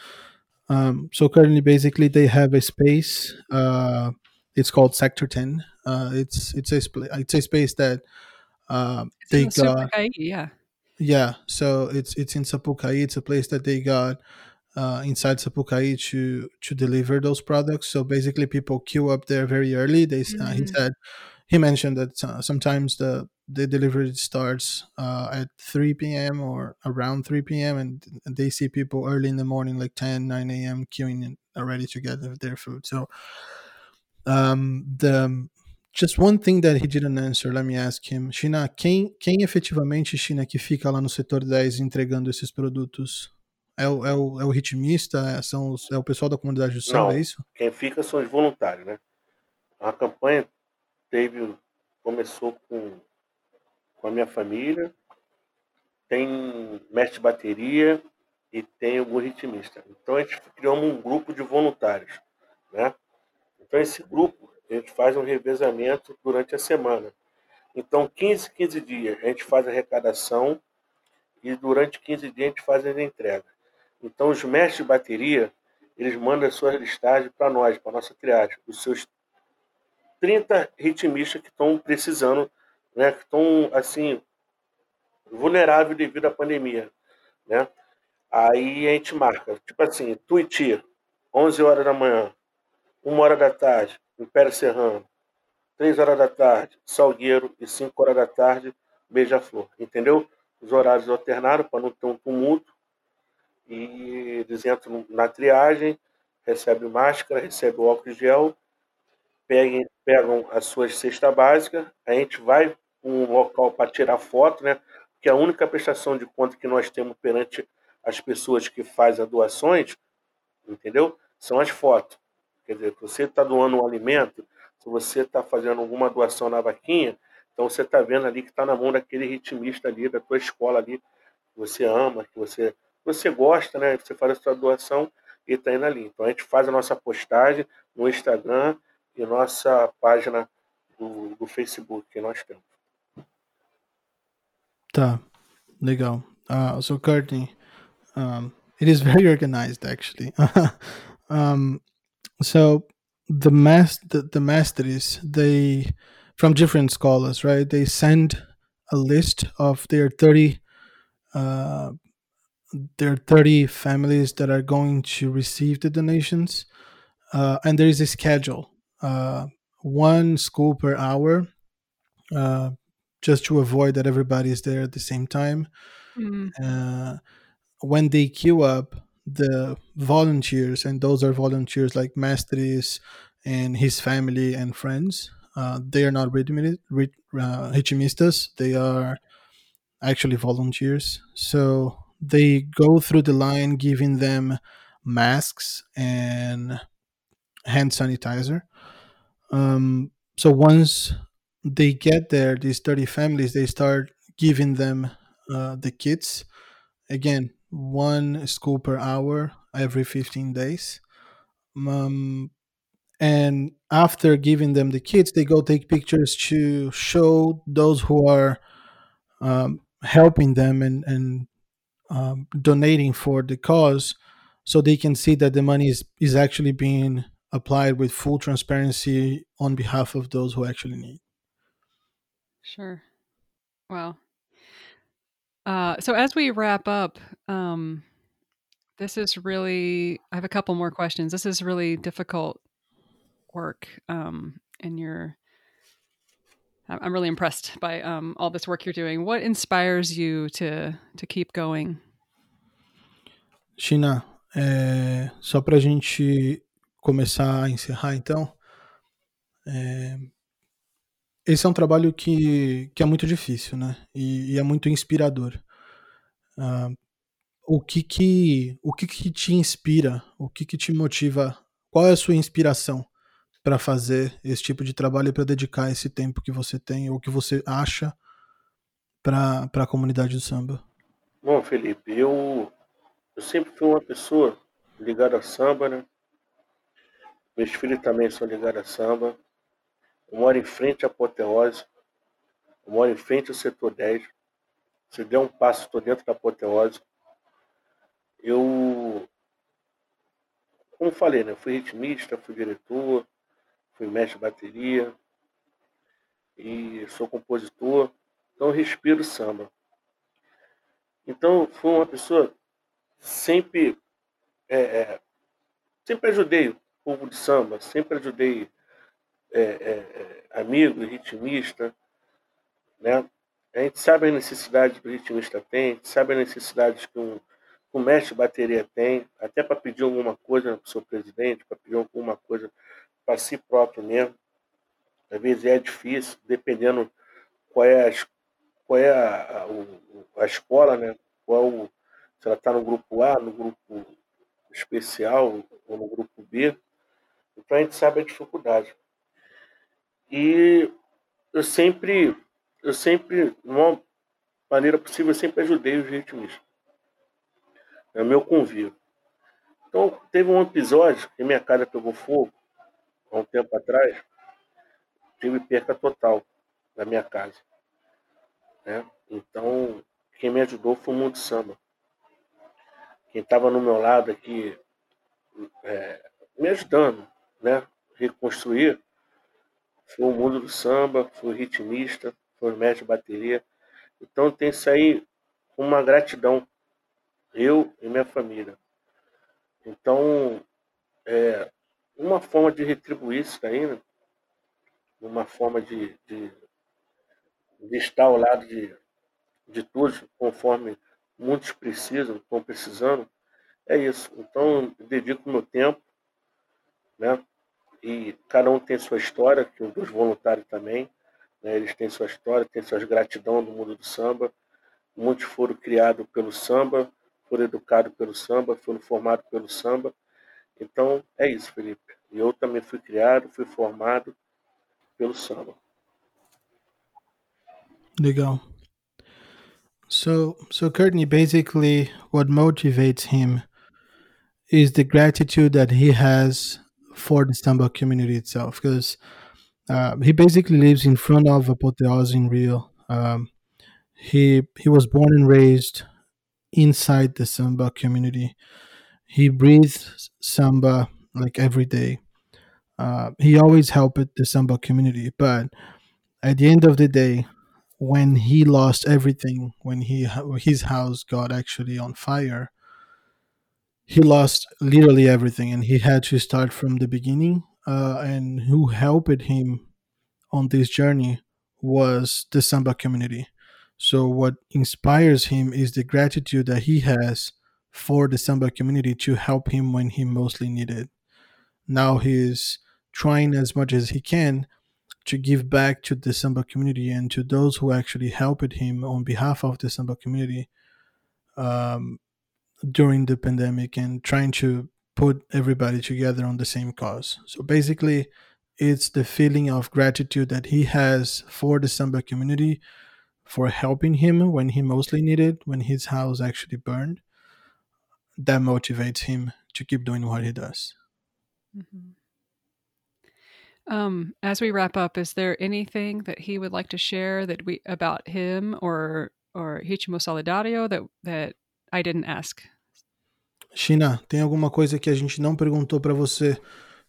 Um, so currently, basically, they have a space. Uh, it's called Sector Ten. Uh, it's it's a it's a space that uh, they the got. Sapucaí, yeah. Yeah, so it's it's in Sapucaí. It's a place that they got uh, inside Sapucaí to to deliver those products. So basically, people queue up there very early. They uh, he Mm. said he mentioned that uh, sometimes the the delivery starts uh, at 3 p.m. or around 3 p.m. and they see people early in the morning, like 10, 9 a.m. queuing in, uh, ready to get their food. So um, the just one thing that he didn't answer, let me ask him. China, quem, quem efetivamente, China, que fica lá no setor 10 entregando esses produtos? É o, é o, é o ritmista? É, são os- é o pessoal da comunidade do Não. é isso? Quem fica são os voluntários, né? A campanha teve, começou com, com a minha família, tem mestre bateria e tem o ritmista. Então a gente criou um grupo de voluntários, né? Então esse grupo a gente faz um revezamento durante a semana. Então 15, 15 dias a gente faz a arrecadação e durante 15 dias a gente faz a entrega. Então os mestres de bateria eles mandam as suas listagens para nós, para nossa triagem, os seus 30 ritmistas que estão precisando, né, que estão assim vulnerável devido à pandemia, né? Aí a gente marca, tipo assim, Tuiuti, 11 horas da manhã, 1 hora da tarde, Império Serrano, 3 horas da tarde, Salgueiro e 5 horas da tarde, Beija-Flor, entendeu? Os horários alternaram para não ter um tumulto e eles entram na triagem, recebem máscara, recebem álcool gel, pegam, pegam as suas cestas básicas, a gente vai para um local para tirar foto, né? Porque a única prestação de conta que nós temos perante as pessoas que fazem as doações, entendeu? São as fotos. Quer dizer, se você está doando um alimento, se você está fazendo alguma doação na vaquinha, então você está vendo ali que está na mão daquele ritmista ali, da tua escola ali, que você ama, que você, você gosta, né? Você faz a sua doação e está indo ali. Então a gente faz a nossa postagem no Instagram e nossa página do, do Facebook que nós temos. Tá, legal. Uh, so Courtney, um, it is very organized actually. um, so the mas the, the masteries they from different scholars, right? They send a list of their thirty uh, their thirty families that are going to receive the donations, uh, and there is a schedule, uh, one school per hour, uh, just to avoid that everybody is there at the same time. Mm. Uh, when they queue up, the volunteers, and those are volunteers like Mastris and his family and friends, uh, they are not ritmi- rit- uh, ritmistas. They are actually volunteers. So they go through the line giving them masks and hand sanitizer. Um, so once they get there, these 30 families, they start giving them uh, the kits. Again, one school per hour every 15 days. Um, and after giving them the kits, they go take pictures to show those who are um, helping them and, and um, donating for the cause so they can see that the money is, is actually being applied with full transparency on behalf of those who actually need. Sure. Wow. Uh, so as we wrap up, um, this is really. I have a couple more questions. This is really difficult work, um, and you're. I'm really impressed by um, all this work you're doing. What inspires you to to keep going? China, é, só para gente começar a encerrar, então, é, esse é um trabalho que, que é muito difícil, né? E, e é muito inspirador. Ah, o que que, o que que te inspira? O que que te motiva? Qual é a sua inspiração para fazer esse tipo de trabalho e para dedicar esse tempo que você tem ou que você acha para a comunidade do samba? Bom, Felipe, eu, eu sempre fui uma pessoa ligada a samba, né? Meus filhos também são ligados a samba. Eu moro em frente à apoteose. Eu moro em frente ao setor 10. Se der um passo, estou dentro da apoteose. Eu, como falei, né? Fui ritmista, fui diretor, fui mestre de bateria e sou compositor. Então respiro samba. Então fui uma pessoa sempre é, é, sempre ajudei o povo de samba, sempre ajudei é, é, amigo, ritmista, né? A gente sabe as necessidades que o ritmista tem, a gente sabe as necessidades que um, que mestre de bateria tem, até para pedir alguma coisa para o seu presidente, para pedir alguma coisa para si próprio mesmo. Às vezes é difícil, dependendo qual é a, qual é a, a, o- a escola, né? Qual, o- se ela está no grupo A, no grupo especial ou no grupo B. Então a gente sabe a dificuldade. E eu sempre, eu sempre, de uma maneira possível, eu sempre ajudei os ritmistas. É o meu convívio. Então, teve um episódio que minha casa pegou fogo, há um tempo atrás, tive perca total na minha casa. Né? Então, quem me ajudou foi o Mundo Samba. Quem estava no meu lado aqui, é, me ajudando, né? Reconstruir, foi o mundo do samba, foi ritmista, foi mestre de bateria. Então tem isso aí uma gratidão, eu e minha família. Então, é, uma forma de retribuir isso daí, né? uma forma de, de, de estar ao lado de, de todos, conforme muitos precisam, estão precisando, é isso. Então, dedico meu tempo, né? E cada um tem sua história, que os voluntários também, né? eles têm sua história, têm suas gratidão do mundo do samba. Muitos foram criados pelo samba, foram educados pelo samba, foram formados pelo samba. Então, é isso, Felipe. Eu também fui criado, fui formado pelo samba. Legal. So, so Courtney, basically, what motivates him is the gratitude that he has for the samba community itself, because uh, he basically lives in front of Apoteose in Rio. Um, he he was born and raised inside the samba community. He breathes samba like every day. Uh, he always helped the samba community, but at the end of the day, when he lost everything, when he his house got actually on fire, he lost literally everything, and he had to start from the beginning. Uh, and who helped him on this journey was the samba community. So what inspires him is the gratitude that he has for the samba community to help him when he mostly needed. Now he's trying as much as he can to give back to the samba community and to those who actually helped him on behalf of the samba community um, during the pandemic and trying to put everybody together on the same cause. So basically, it's the feeling of gratitude that he has for the samba community for helping him when he mostly needed, when his house actually burned. That motivates him to keep doing what he does. Mhm. Um, as we wrap up, is there anything that he would like to share that we about him or or Ritmo Solidário that that I didn't ask? China, tem alguma coisa que a gente não perguntou para você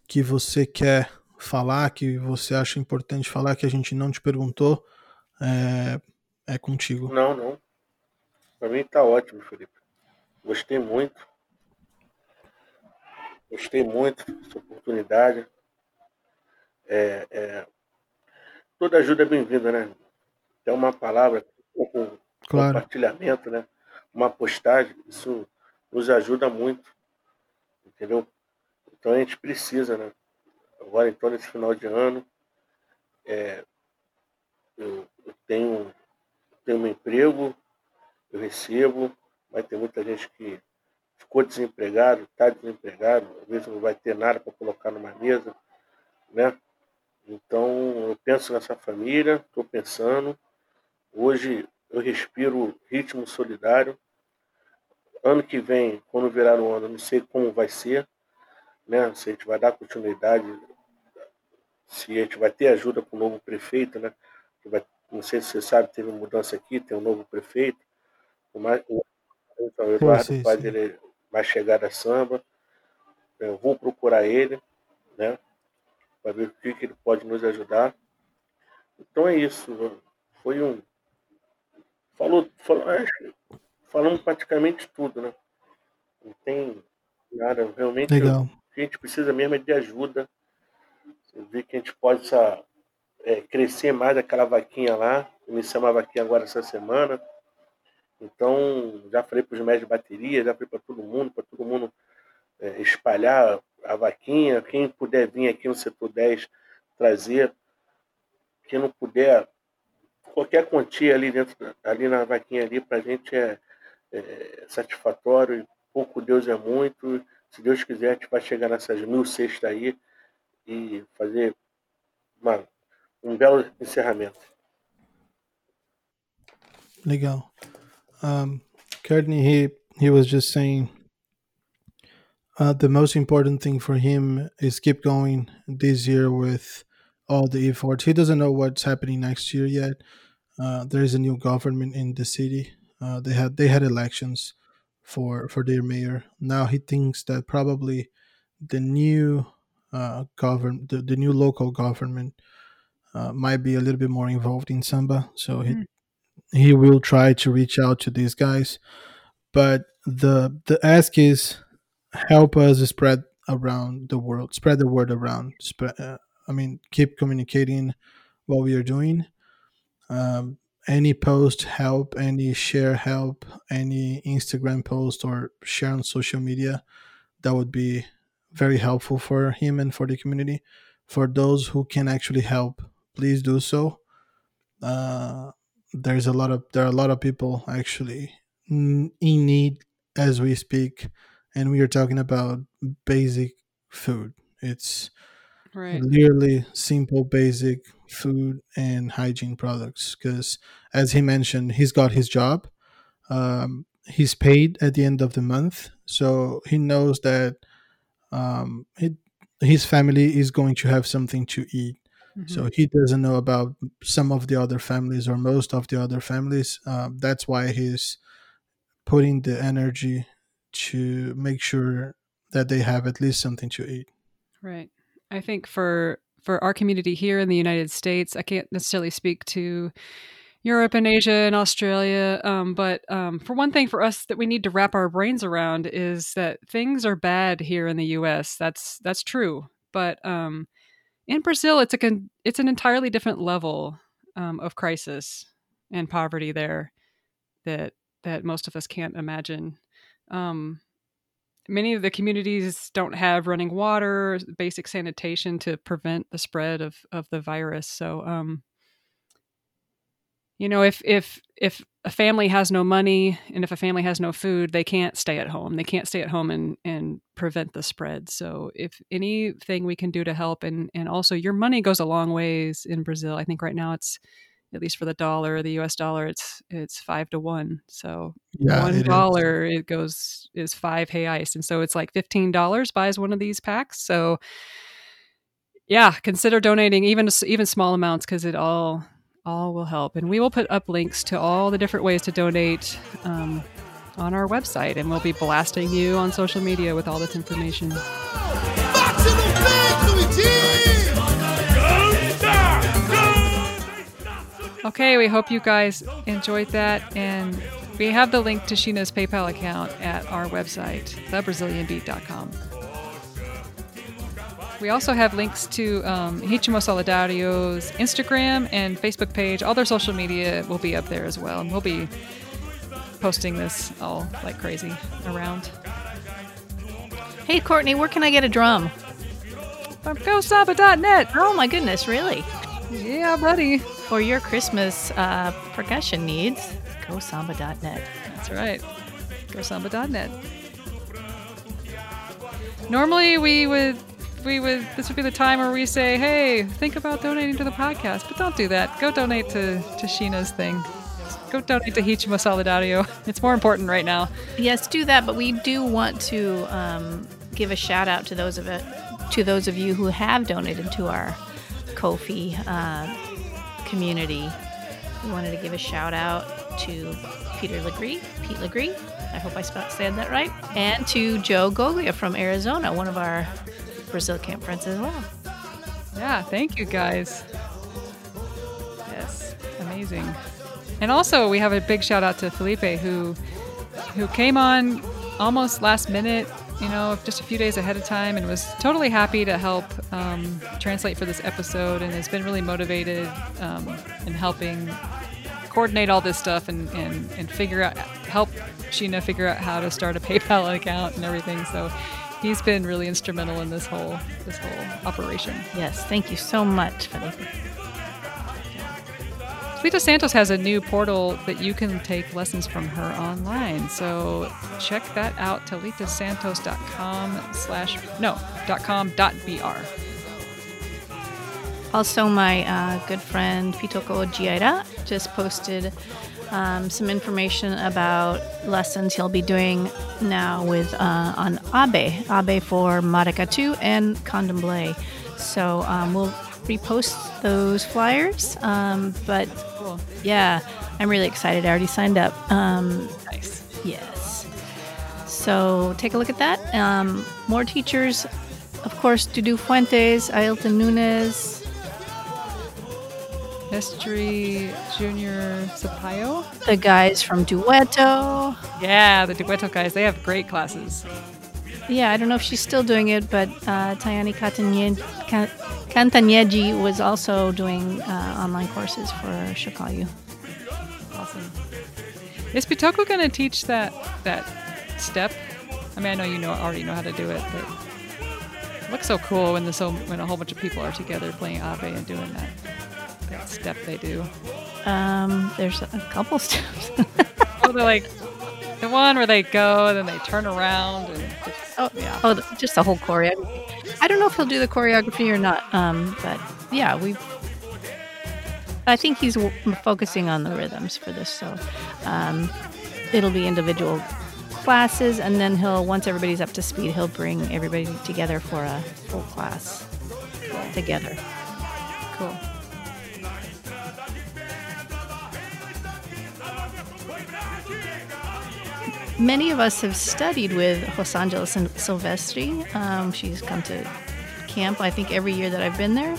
que você quer falar, que você acha importante falar, que a gente não te perguntou? É, é contigo. Não, não. Para mim tá ótimo, Felipe. Gostei muito. Gostei muito dessa oportunidade. É, é, toda ajuda é bem-vinda, né? É uma palavra, um Claro. compartilhamento, né? Uma postagem, isso nos ajuda muito, entendeu? Então a gente precisa, né? Agora, então, nesse final de ano, é, eu, eu tenho, tenho meu emprego, eu recebo, vai ter muita gente que ficou desempregado, está desempregado, às vezes não vai ter nada para colocar numa mesa, né? Então, eu penso nessa família, estou pensando. Hoje eu respiro ritmo solidário. Ano que vem, quando virar o ano, não sei como vai ser, né? Se a gente vai dar continuidade, se a gente vai ter ajuda com o novo prefeito, né? Que vai- não sei se você sabe, teve mudança aqui, tem um novo prefeito. O, mais, o, então, o Eduardo sim, Paz, sim. ele vai chegar da samba. Eu vou procurar ele, né? Para ver o que, que ele pode nos ajudar. Então é isso. Foi um. Falou, falou, falamos praticamente tudo, né? Não tem nada. Realmente Legal. o que a gente precisa mesmo é de ajuda. Vê que a gente possa é, crescer mais aquela vaquinha lá. Iniciamos a vaquinha agora essa semana. Então, já falei para os médicos de bateria, já falei para todo mundo, para todo mundo é, espalhar a vaquinha. Quem puder vir aqui no setor 10 trazer. Quem não puder, qualquer quantia ali dentro, ali na vaquinha ali, para a gente é, é satisfatório. Pouco Deus é muito. Se Deus quiser, a gente vai chegar nessas mil cestas aí e fazer uma, um belo encerramento. Legal. Um, Courtney, he he was just saying uh, the most important thing for him is keep going this year with all the efforts. He doesn't know what's happening next year yet. Uh, there is a new government in the city. Uh, they had they had elections for for their mayor. Now he thinks that probably the new uh, govern the, the new local government uh, might be a little bit more involved in samba. So he Mm. he will try to reach out to these guys. But the the ask is help us spread around the world, spread the word around. Spread, uh, I mean, keep communicating what we are doing. Um, any post help, any share help, any Instagram post or share on social media, that would be very helpful for him and for the community. For those who can actually help, please do so. Uh, there's a lot of there are a lot of people actually in need as we speak, and we are talking about basic food. It's Right. literally simple, basic food and hygiene products. Because as he mentioned, he's got his job. Um, he's paid at the end of the month, so he knows that um, it, his family is going to have something to eat. Mhm. So he doesn't know about some of the other families or most of the other families. Um, that's why he's putting the energy to make sure that they have at least something to eat. Right. I think for for our community here in the United States, I can't necessarily speak to Europe and Asia and Australia, um, but um, for one thing, for us that we need to wrap our brains around is that things are bad here in the U.S. That's that's true, but um, in Brazil, it's a con- it's an entirely different level um, of crisis and poverty there that that most of us can't imagine. Many of the communities don't have running water, basic sanitation to prevent the spread of of the virus. So, um, you know, if if if a family has no money and if a family has no food, they can't stay at home. They can't stay at home and and prevent the spread. So, if anything we can do to help, and and also your money goes a long ways in Brazil. I think right now it's at least for the dollar, the U.S. dollar, it's it's five to one. So Yeah, one it dollar it goes is five reais, and so it's like fifteen dollars buys one of these packs so yeah consider donating even even small amounts because it all all will help and we will put up links to all the different ways to donate um, on our website and we'll be blasting you on social media with all this information Okay, we hope you guys enjoyed that. And we have the link to China's PayPal account at our website, thebrazilianbeat.com. We also have links to um, Ritmo Solidário's Instagram and Facebook page. All their social media will be up there as well. And we'll be posting this all like crazy around. Hey, Courtney, where can I get a drum? From GoSamba.net. Oh my goodness, really? Yeah, buddy. For your Christmas uh, percussion needs, go samba.net. That's right. Go GoSamba.net. Normally we would we would this would be the time where we say, hey, think about donating to the podcast, but don't do that. Go donate to, to China's thing. Go donate to Ritmo Solidário. It's more important right now. Yes, do that. But we do want to um, give a shout out to those of it, to those of you who have donated to our Ko-fi uh, community. We wanted to give a shout out to Peter Legree, Pete Legree. I hope I said that right, and to Joe Goglia from Arizona, one of our Brazil camp friends as well. Yeah, thank you guys. Yes, amazing. And also, we have a big shout out to Felipe who who came on almost last minute, you know, just a few days ahead of time, and was totally happy to help um, translate for this episode, and has been really motivated um, in helping coordinate all this stuff and, and, and figure out help China figure out how to start a PayPal account and everything. So he's been really instrumental in this whole this whole operation. Yes, thank you so much, Felipe. Lita Santos has a new portal that you can take lessons from her online. So check that out, talitasantos.com slash, no, dot com dot br. Also, my uh, good friend Pitoko Giaira just posted um, some information about lessons he'll be doing now with uh, on Abe, Abe for Maracatu and Candomblé. So um, we'll repost those flyers. Um, but Cool. yeah, I'm really excited. I already signed up. Um, Nice. Yes. So take a look at that. Um, more teachers, of course, Dudu Fuentes, Ailton Nunes. History Junior Sapaio. The guys from Dueto. Yeah, the Dueto guys. They have great classes. Yeah, I don't know if she's still doing it, but uh, Tayani Cantagneji was also doing uh, online courses for Shikayu. Awesome. Is Pitoko gonna teach that that step? I mean, I know you know already know how to do it, but it looks so cool when the so when a whole bunch of people are together playing Abe and doing that that step they do. Um, there's a couple steps. Oh, they're like the one where they go and then they turn around and it's, Oh, yeah. oh, just the whole choreography. I don't know if he'll do the choreography or not. Um, but yeah, we. I think he's w- focusing on the rhythms for this, so um, it'll be individual classes, and then he'll once everybody's up to speed, he'll bring everybody together for a full class together. cool. Many of us have studied with Rosangela Sil- Silvestre. Um, she's come to camp, I think, every year that I've been there.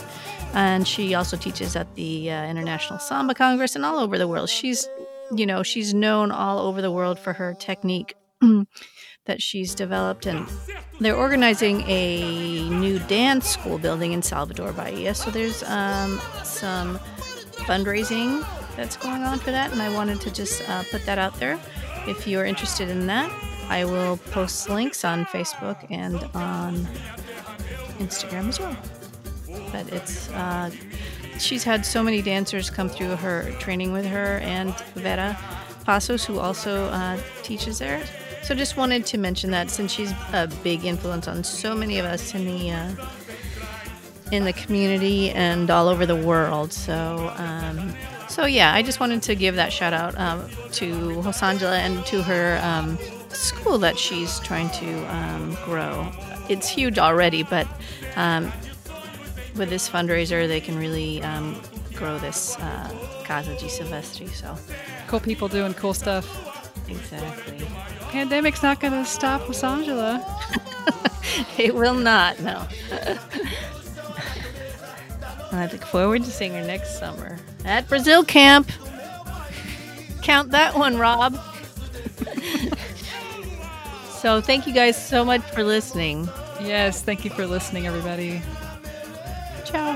And she also teaches at the uh, International Samba Congress and all over the world. She's, you know, she's known all over the world for her technique that she's developed. And they're organizing a new dance school building in Salvador Bahia. So there's um, some fundraising that's going on for that, and I wanted to just uh, put that out there. If you're interested in that, I will post links on Facebook and on Instagram as well. But it's uh, she's had so many dancers come through her training with her, and Vera Passos, who also uh, teaches there. So just wanted to mention that since she's a big influence on so many of us in the uh, in the community and all over the world. So, um, so yeah, I just wanted to give that shout out um, to Rosangela and to her um, school that she's trying to um, grow. It's huge already, but um, with this fundraiser, they can really um, grow this uh, Casa di Silvestre. So, Cool people doing cool stuff. exactly. Pandemic's not gonna stop Rosangela. It will not, no. I look forward to seeing her next summer at Brazil camp. Count that one, Rob. so, thank you guys so much for listening. Yes, thank you for listening, everybody. Ciao.